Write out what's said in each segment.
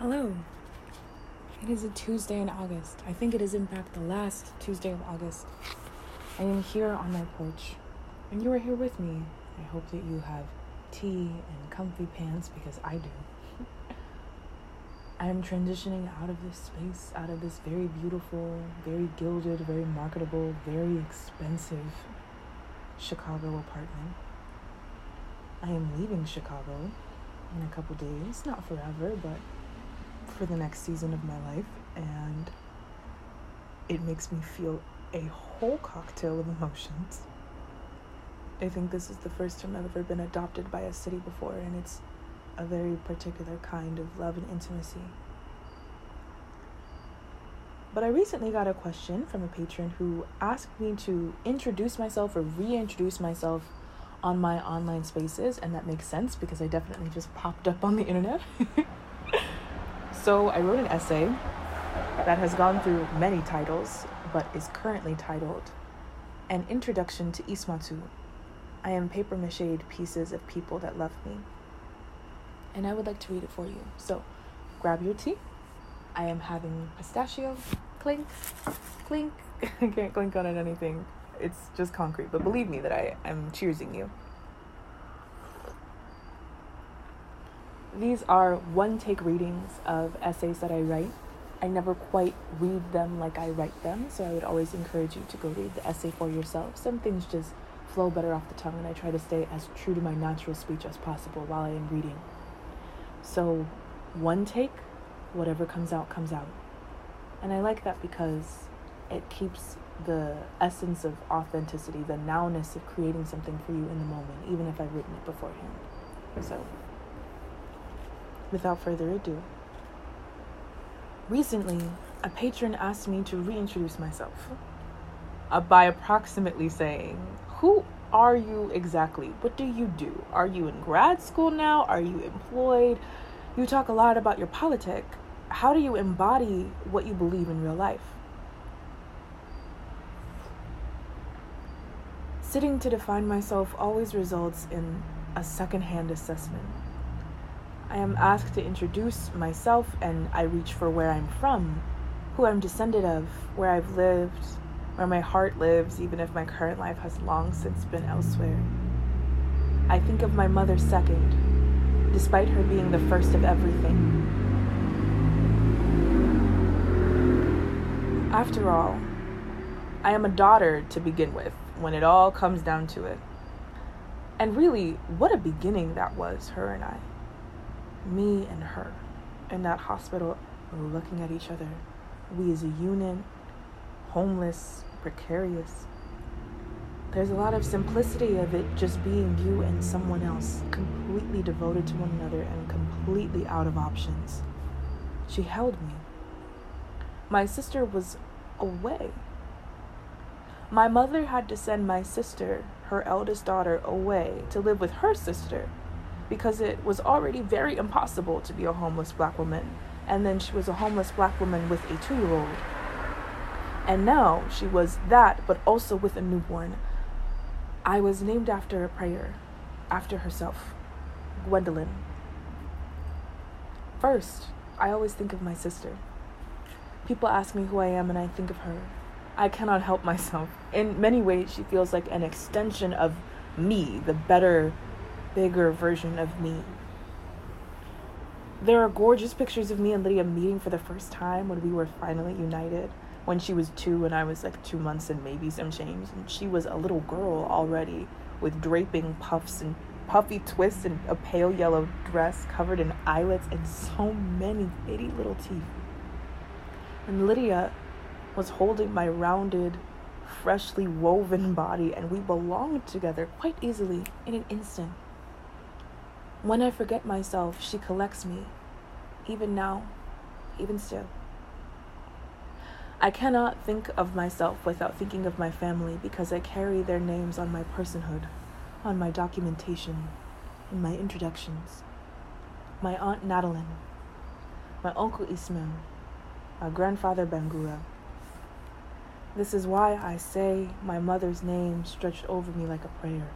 Hello. It is a Tuesday in August. I think it is, in fact, the last Tuesday of August. I am here on my porch, and you are here with me. I hope that you have tea and comfy pants because I do. I am transitioning out of this space, out of this very beautiful, very gilded, very marketable, very expensive Chicago apartment. I am leaving Chicago in a couple days, not forever, but for the next season of my life, and it makes me feel a whole cocktail of emotions. I think this is the first time I've ever been adopted by a city before, and it's a very particular kind of love and intimacy. But I recently got a question from a patron who asked me to introduce myself or reintroduce myself on my online spaces, and that makes sense because I definitely just popped up on the internet. So I wrote an essay that has gone through many titles, but is currently titled An Introduction to Ismatu. I am paper macheed pieces of people that love me. And I would like to read it for you. So grab your tea. I am having pistachio. Clink, clink. I can't clink on it anything. It's just concrete. But believe me that I am cheersing you. These are one take readings of essays that I write. I never quite read them like I write them, so I would always encourage you to go read the essay for yourself. Some things just flow better off the tongue, and I try to stay as true to my natural speech as possible while I am reading. So, one take, whatever comes out, comes out. And I like that because it keeps the essence of authenticity, the nowness of creating something for you in the moment, even if I've written it beforehand. So, without further ado. Recently, a patron asked me to reintroduce myself uh, by approximately saying, Who are you exactly? What do you do? Are you in grad school now? Are you employed? You talk a lot about your politic. How do you embody what you believe in real life? Sitting to define myself always results in a secondhand assessment. I am asked to introduce myself and I reach for where I'm from, who I'm descended of, where I've lived, where my heart lives, even if my current life has long since been elsewhere. I think of my mother second, despite her being the first of everything. After all, I am a daughter to begin with, when it all comes down to it. And really, what a beginning that was, her and I me and her in that hospital looking at each other. We as a unit, homeless, precarious. There's a lot of simplicity of it just being you and someone else, completely devoted to one another and completely out of options. She held me. My sister was away. My mother had to send my sister, her eldest daughter, away to live with her sister because it was already very impossible to be a homeless black woman. And then she was a homeless black woman with a two year old. And now she was that, but also with a newborn. I was named after a prayer, after herself, Gwendolyn. First, I always think of my sister. People ask me who I am, and I think of her. I cannot help myself. In many ways, she feels like an extension of me, the better bigger version of me. There are gorgeous pictures of me and Lydia meeting for the first time when we were finally united. When she was two and I was like two months and maybe some change. And she was a little girl already with draping puffs and puffy twists and a pale yellow dress covered in eyelets and so many itty little teeth. And Lydia was holding my rounded, freshly woven body, and we belonged together quite easily in an instant. When I forget myself, she collects me, even now, even still. I cannot think of myself without thinking of my family because I carry their names on my personhood, on my documentation, in my introductions. My Aunt Natalie, my Uncle Ismail, my grandfather Bangura. This is why I say my mother's name stretched over me like a prayer.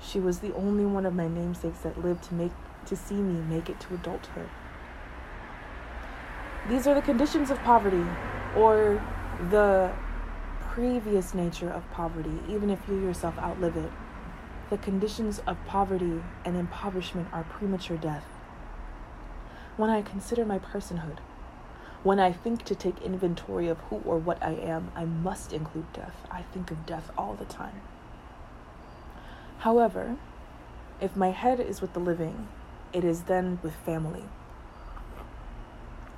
She was the only one of my namesakes that lived to make to see me make it to adulthood. These are the conditions of poverty or the previous nature of poverty, even if you yourself outlive it. The conditions of poverty and impoverishment are premature death. When I consider my personhood, when I think to take inventory of who or what I am, I must include death. I think of death all the time. However, if my head is with the living, it is then with family.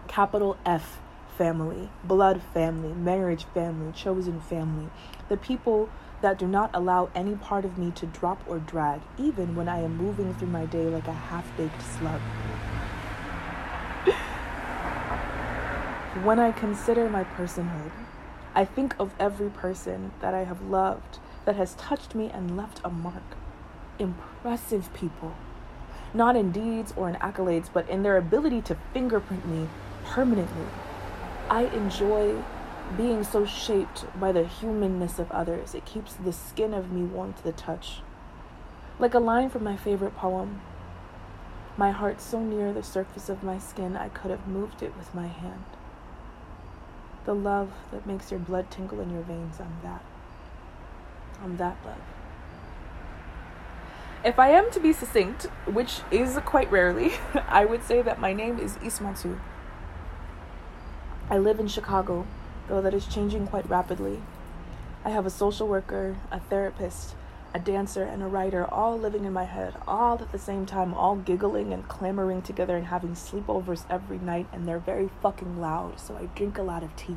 Capital F family, blood family, marriage family, chosen family. The people that do not allow any part of me to drop or drag, even when I am moving through my day like a half baked slug. when I consider my personhood, I think of every person that I have loved that has touched me and left a mark. Impressive people, not in deeds or in accolades, but in their ability to fingerprint me permanently. I enjoy being so shaped by the humanness of others. It keeps the skin of me warm to the touch. Like a line from my favorite poem My heart so near the surface of my skin, I could have moved it with my hand. The love that makes your blood tingle in your veins, I'm that. I'm that love. If I am to be succinct, which is quite rarely, I would say that my name is Ismatu. I live in Chicago, though that is changing quite rapidly. I have a social worker, a therapist, a dancer, and a writer all living in my head, all at the same time, all giggling and clamoring together and having sleepovers every night, and they're very fucking loud, so I drink a lot of tea.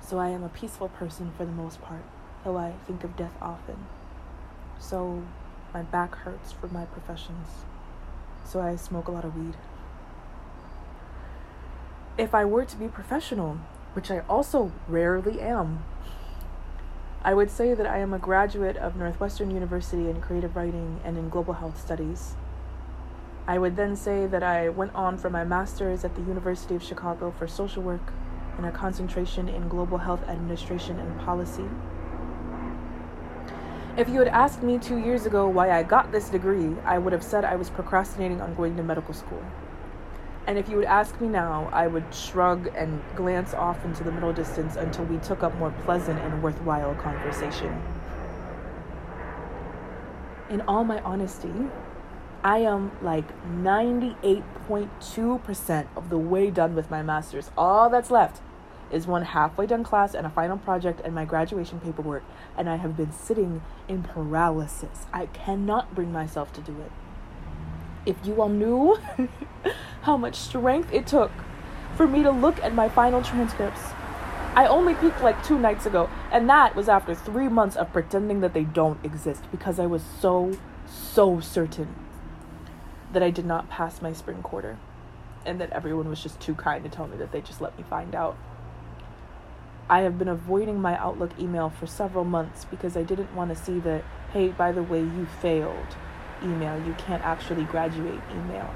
So I am a peaceful person for the most part, though I think of death often. So my back hurts for my professions, so I smoke a lot of weed. If I were to be professional, which I also rarely am, I would say that I am a graduate of Northwestern University in creative writing and in global health studies. I would then say that I went on for my master's at the University of Chicago for social work and a concentration in global health administration and policy. If you had asked me two years ago why I got this degree, I would have said I was procrastinating on going to medical school. And if you would ask me now, I would shrug and glance off into the middle distance until we took up more pleasant and worthwhile conversation. In all my honesty, I am like 98.2% of the way done with my master's. All that's left is one halfway done class and a final project and my graduation paperwork, and I have been sitting in paralysis. I cannot bring myself to do it. If you all knew how much strength it took for me to look at my final transcripts. I only peeked like two nights ago, and that was after three months of pretending that they don't exist because I was so, so certain that I did not pass my spring quarter and that everyone was just too kind to tell me that they just let me find out. I have been avoiding my Outlook email for several months because I didn't want to see the, hey, by the way, you failed email. You can't actually graduate email.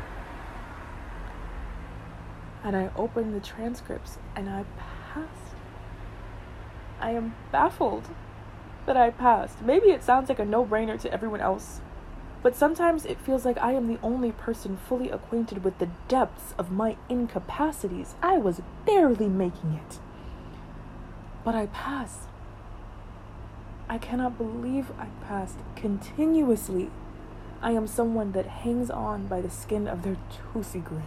And I opened the transcripts and I passed. I am baffled that I passed. Maybe it sounds like a no brainer to everyone else, but sometimes it feels like I am the only person fully acquainted with the depths of my incapacities. I was barely making it. But I passed. I cannot believe I passed continuously. I am someone that hangs on by the skin of their toothy grin.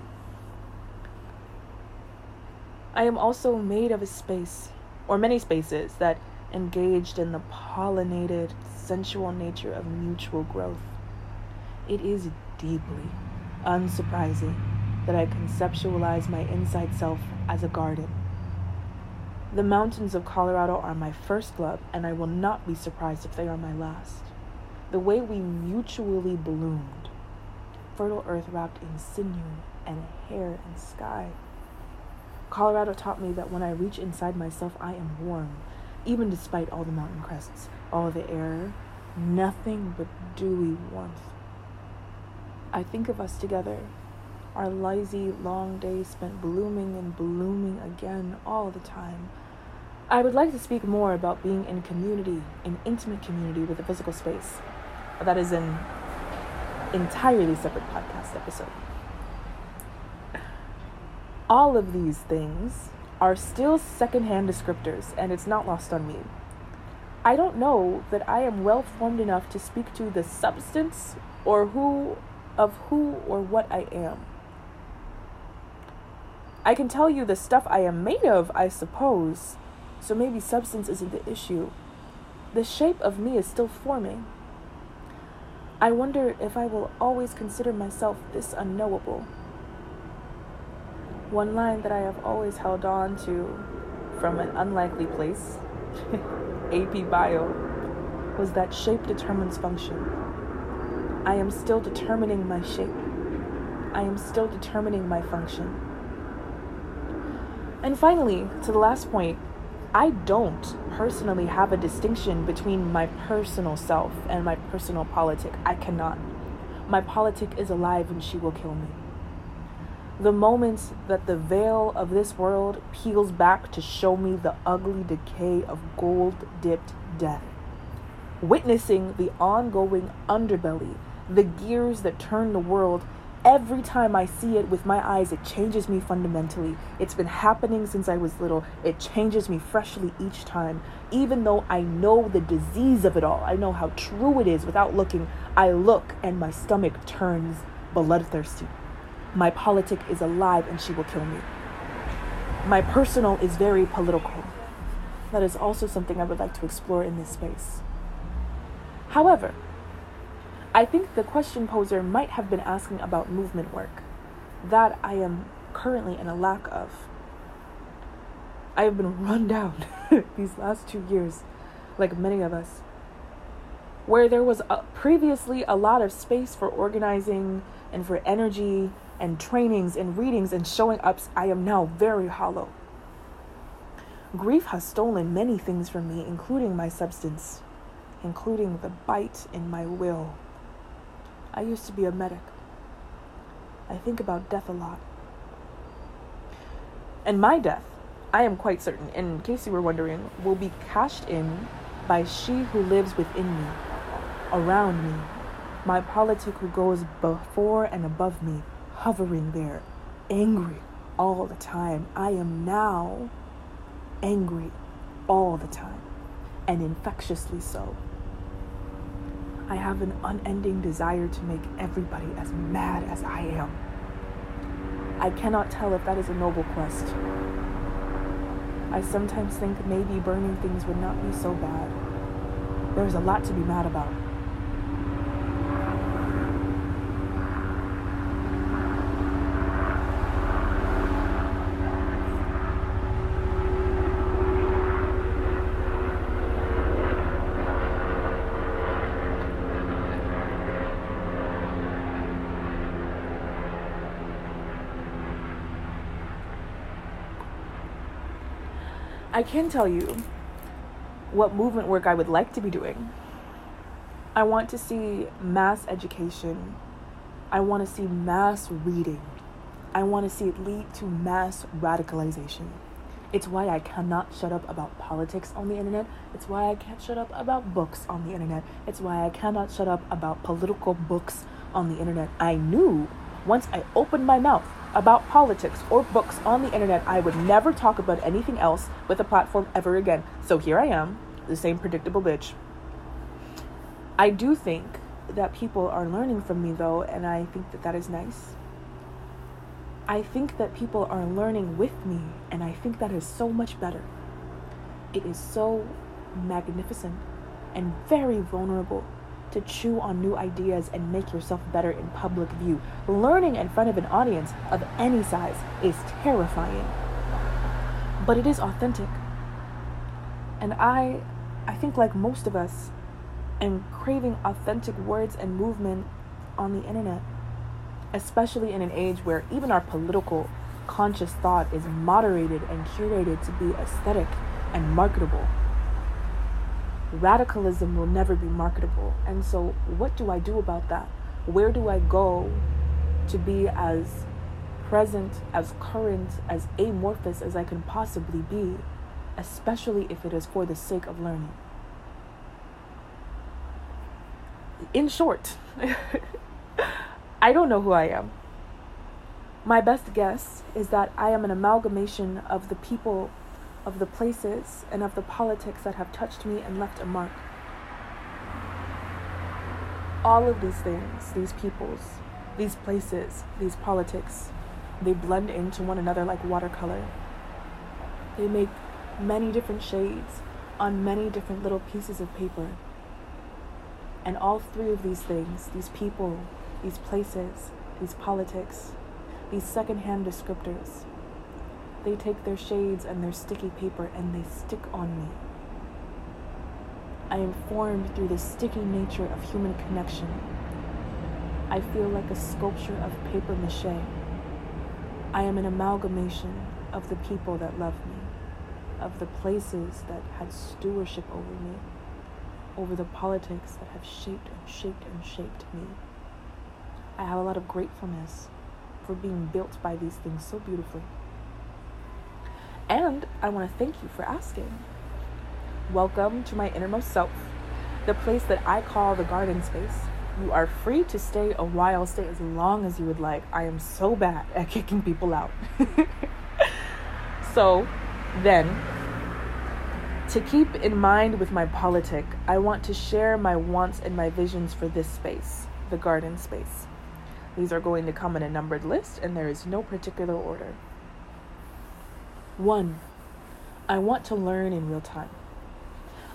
I am also made of a space, or many spaces, that engaged in the pollinated, sensual nature of mutual growth. It is deeply unsurprising that I conceptualize my inside self as a garden the mountains of Colorado are my first love, and I will not be surprised if they are my last. The way we mutually bloomed, fertile earth wrapped in sinew and hair and sky. Colorado taught me that when I reach inside myself, I am warm, even despite all the mountain crests, all the air, nothing but dewy warmth. I think of us together, our lazy, long days spent blooming and blooming again all the time I would like to speak more about being in community, in intimate community with a physical space. That is an entirely separate podcast episode. All of these things are still secondhand descriptors, and it's not lost on me. I don't know that I am well formed enough to speak to the substance or who of who or what I am. I can tell you the stuff I am made of, I suppose, so maybe substance isn't the issue. The shape of me is still forming. I wonder if I will always consider myself this unknowable. One line that I have always held on to from an unlikely place, AP Bio, was that shape determines function. I am still determining my shape. I am still determining my function. And finally, to the last point, I don't personally have a distinction between my personal self and my personal politic. I cannot. My politic is alive and she will kill me. The moment that the veil of this world peels back to show me the ugly decay of gold dipped death, witnessing the ongoing underbelly, the gears that turn the world every time I see it with my eyes, it changes me fundamentally. It's been happening since I was little. It changes me freshly each time. Even though I know the disease of it all, I know how true it is without looking, I look and my stomach turns bloodthirsty. My politic is alive and she will kill me. My personal is very political. That is also something I would like to explore in this space. However, I think the question poser might have been asking about movement work. That I am currently in a lack of. I have been run down these last two years, like many of us. Where there was a, previously a lot of space for organizing and for energy and trainings and readings and showing ups, I am now very hollow. Grief has stolen many things from me, including my substance, including the bite in my will. I used to be a medic. I think about death a lot. And my death, I am quite certain, in case you were wondering, will be cashed in by she who lives within me, around me, my politic who goes before and above me, hovering there, angry all the time. I am now angry all the time, and infectiously so. I have an unending desire to make everybody as mad as I am. I cannot tell if that is a noble quest. I sometimes think maybe burning things would not be so bad. There's a lot to be mad about. I can tell you what movement work I would like to be doing. I want to see mass education. I want to see mass reading. I want to see it lead to mass radicalization. It's why I cannot shut up about politics on the internet. It's why I can't shut up about books on the internet. It's why I cannot shut up about political books on the internet. I knew once I opened my mouth about politics or books on the internet, I would never talk about anything else with a platform ever again. So here I am, the same predictable bitch. I do think that people are learning from me though, and I think that that is nice. I think that people are learning with me, and I think that is so much better. It is so magnificent and very vulnerable to chew on new ideas and make yourself better in public view. Learning in front of an audience of any size is terrifying, but it is authentic. And I, I think, like most of us, am craving authentic words and movement on the internet, especially in an age where even our political conscious thought is moderated and curated to be aesthetic and marketable radicalism will never be marketable. And so, what do I do about that? Where do I go to be as present, as current, as amorphous as I can possibly be, especially if it is for the sake of learning? In short, I don't know who I am. My best guess is that I am an amalgamation of the people, of the places, and of the politics that have touched me and left a mark. All of these things, these peoples, these places, these politics, they blend into one another like watercolor. They make many different shades on many different little pieces of paper. And all three of these things, these people, these places, these politics, these secondhand descriptors, they take their shades and their sticky paper and they stick on me. I am formed through the sticky nature of human connection. I feel like a sculpture of paper mache. I am an amalgamation of the people that love me, of the places that had stewardship over me, over the politics that have shaped and shaped and shaped me. I have a lot of gratefulness for being built by these things so beautifully. And I want to thank you for asking. Welcome to my innermost self, the place that I call the garden space you are free to stay a while, stay as long as you would like. I am so bad at kicking people out. so, then, to keep in mind with my politic, I want to share my wants and my visions for this space, the garden space. These are going to come in a numbered list, and there is no particular order. One, I want to learn in real time.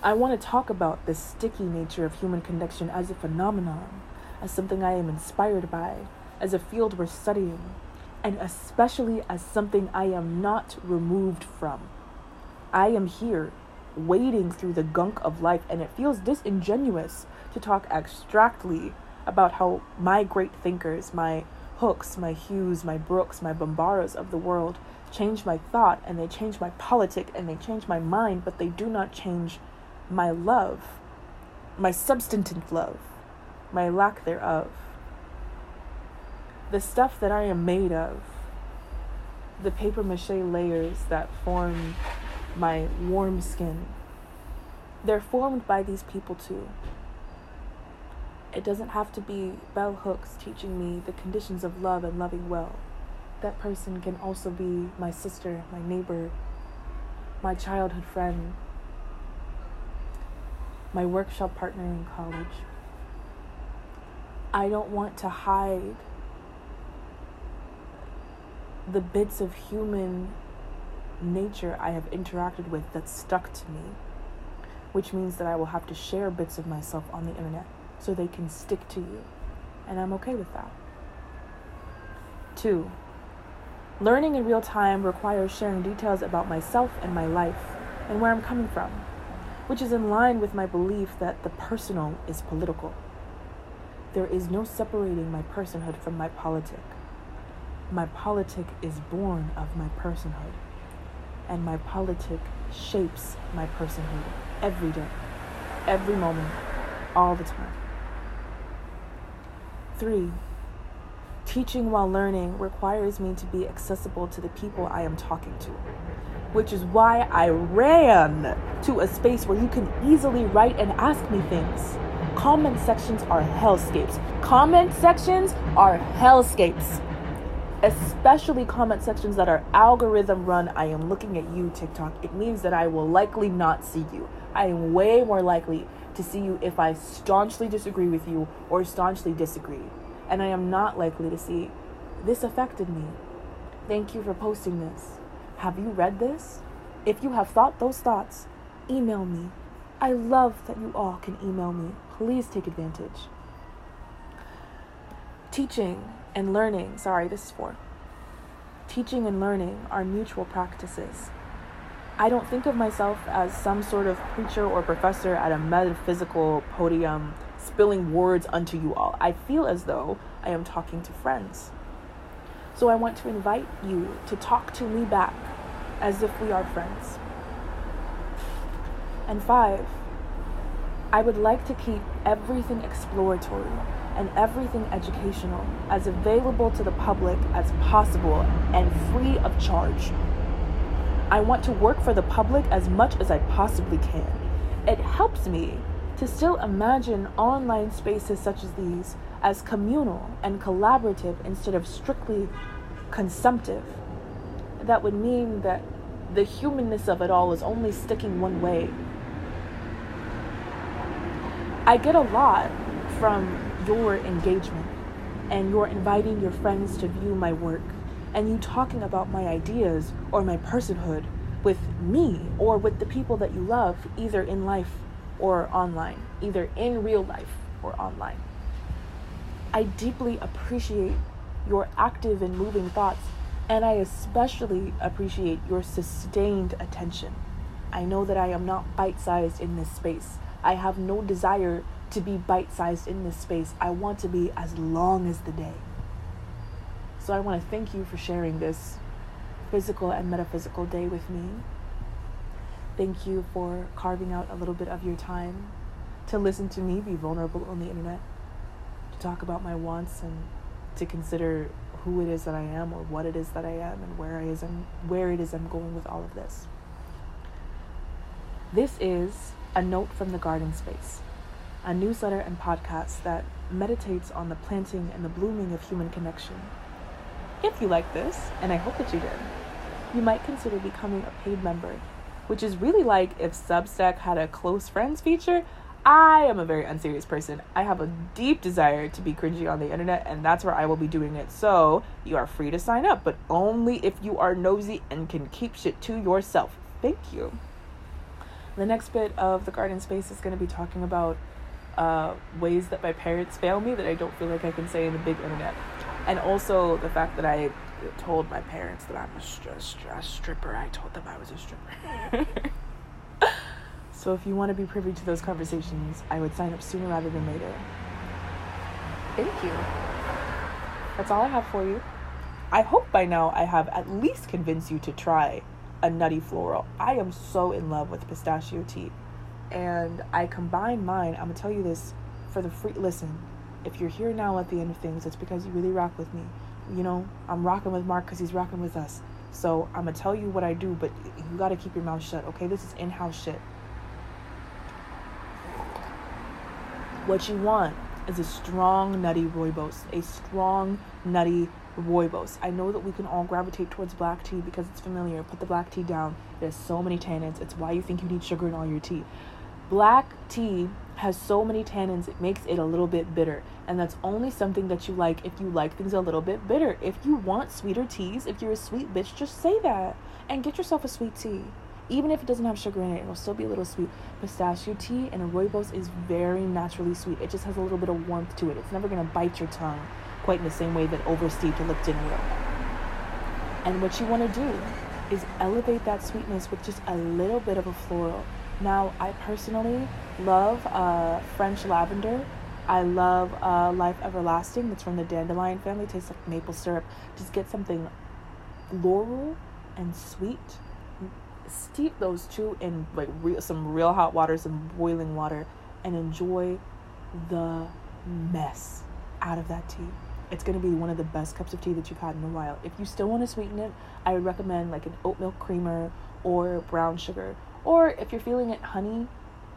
I want to talk about the sticky nature of human connection as a phenomenon, as something I am inspired by, as a field we're studying, and especially as something I am not removed from. I am here, wading through the gunk of life, and it feels disingenuous to talk abstractly about how my great thinkers, my Hooks, my Hughes, my Brooks, my Bambaras of the world change my thought and they change my politic and they change my mind, but they do not change my love, my substantive love, my lack thereof, the stuff that I am made of, the paper mache layers that form my warm skin, they're formed by these people too. It doesn't have to be bell hooks teaching me the conditions of love and loving well. That person can also be my sister, my neighbor, my childhood friend, my workshop partner in college. I don't want to hide the bits of human nature I have interacted with that stuck to me, which means that I will have to share bits of myself on the internet so they can stick to you. And I'm okay with that. Two, learning in real time requires sharing details about myself and my life and where I'm coming from which is in line with my belief that the personal is political. There is no separating my personhood from my politic. My politic is born of my personhood, and my politic shapes my personhood every day, every moment, all the time. Three, teaching while learning requires me to be accessible to the people I am talking to which is why I ran to a space where you can easily write and ask me things. Comment sections are hellscapes. Comment sections are hellscapes. Especially comment sections that are algorithm run. I am looking at you, TikTok. It means that I will likely not see you. I am way more likely to see you if I staunchly disagree with you or staunchly disagree. And I am not likely to see this affected me. Thank you for posting this. Have you read this? If you have thought those thoughts, email me. I love that you all can email me. Please take advantage. Teaching and learning, sorry, this is for. Teaching and learning are mutual practices. I don't think of myself as some sort of preacher or professor at a metaphysical podium spilling words unto you all. I feel as though I am talking to friends. So I want to invite you to talk to me back as if we are friends. And five, I would like to keep everything exploratory and everything educational as available to the public as possible and free of charge. I want to work for the public as much as I possibly can. It helps me to still imagine online spaces such as these as communal and collaborative instead of strictly consumptive. That would mean that the humanness of it all is only sticking one way. I get a lot from your engagement and you're inviting your friends to view my work and you talking about my ideas or my personhood with me or with the people that you love, either in life or online, either in real life or online. I deeply appreciate your active and moving thoughts, and I especially appreciate your sustained attention. I know that I am not bite sized in this space. I have no desire to be bite sized in this space. I want to be as long as the day. So I want to thank you for sharing this physical and metaphysical day with me. Thank you for carving out a little bit of your time to listen to me be vulnerable on the internet, to talk about my wants and to consider who it is that I am or what it is that I am and where I is and where it is I'm going with all of this. This is a note from the garden space, a newsletter and podcast that meditates on the planting and the blooming of human connection. If you like this, and I hope that you did, you might consider becoming a paid member, which is really like if Substack had a close friends feature. I am a very unserious person. I have a deep desire to be cringy on the internet, and that's where I will be doing it. So, you are free to sign up, but only if you are nosy and can keep shit to yourself. Thank you. The next bit of the garden space is going to be talking about uh, ways that my parents fail me that I don't feel like I can say in the big internet. And also the fact that I told my parents that I'm a, stri- a stripper. I told them I was a stripper. so if you want to be privy to those conversations, I would sign up sooner rather than later. Thank you. That's all I have for you. I hope by now I have at least convinced you to try a nutty floral. I am so in love with pistachio tea. And I combine mine, I'm gonna tell you this for the free listen. If you're here now at the end of things, it's because you really rock with me you know, I'm rocking with Mark because he's rocking with us. So I'm gonna tell you what I do, but you gotta keep your mouth shut, okay? This is in-house shit. What you want is a strong, nutty rooibos, a strong, nutty rooibos. I know that we can all gravitate towards black tea because it's familiar. Put the black tea down. There's so many tannins. It's why you think you need sugar in all your tea. Black tea has so many tannins, it makes it a little bit bitter. And that's only something that you like if you like things a little bit bitter. If you want sweeter teas, if you're a sweet bitch, just say that and get yourself a sweet tea. Even if it doesn't have sugar in it, it'll still be a little sweet. Pistachio tea and rooibos is very naturally sweet. It just has a little bit of warmth to it. It's never gonna bite your tongue quite in the same way that oversteeped Lipton will. And what you wanna do is elevate that sweetness with just a little bit of a floral. Now, I personally love uh, French lavender. I love uh, Life Everlasting. That's from the dandelion family. Tastes like maple syrup. Just get something floral and sweet. Steep those two in like real, some real hot water, some boiling water, and enjoy the mess out of that tea. It's gonna be one of the best cups of tea that you've had in a while. If you still want to sweeten it, I would recommend like an oat milk creamer or brown sugar or if you're feeling it honey,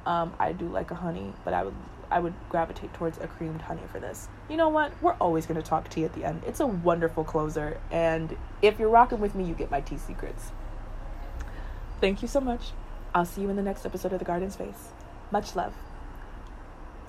um, I do like a honey, but I would I would gravitate towards a creamed honey for this. You know what? We're always going to talk tea at the end. It's a wonderful closer, and if you're rocking with me, you get my tea secrets. Thank you so much. I'll see you in the next episode of The Garden Space. Much love.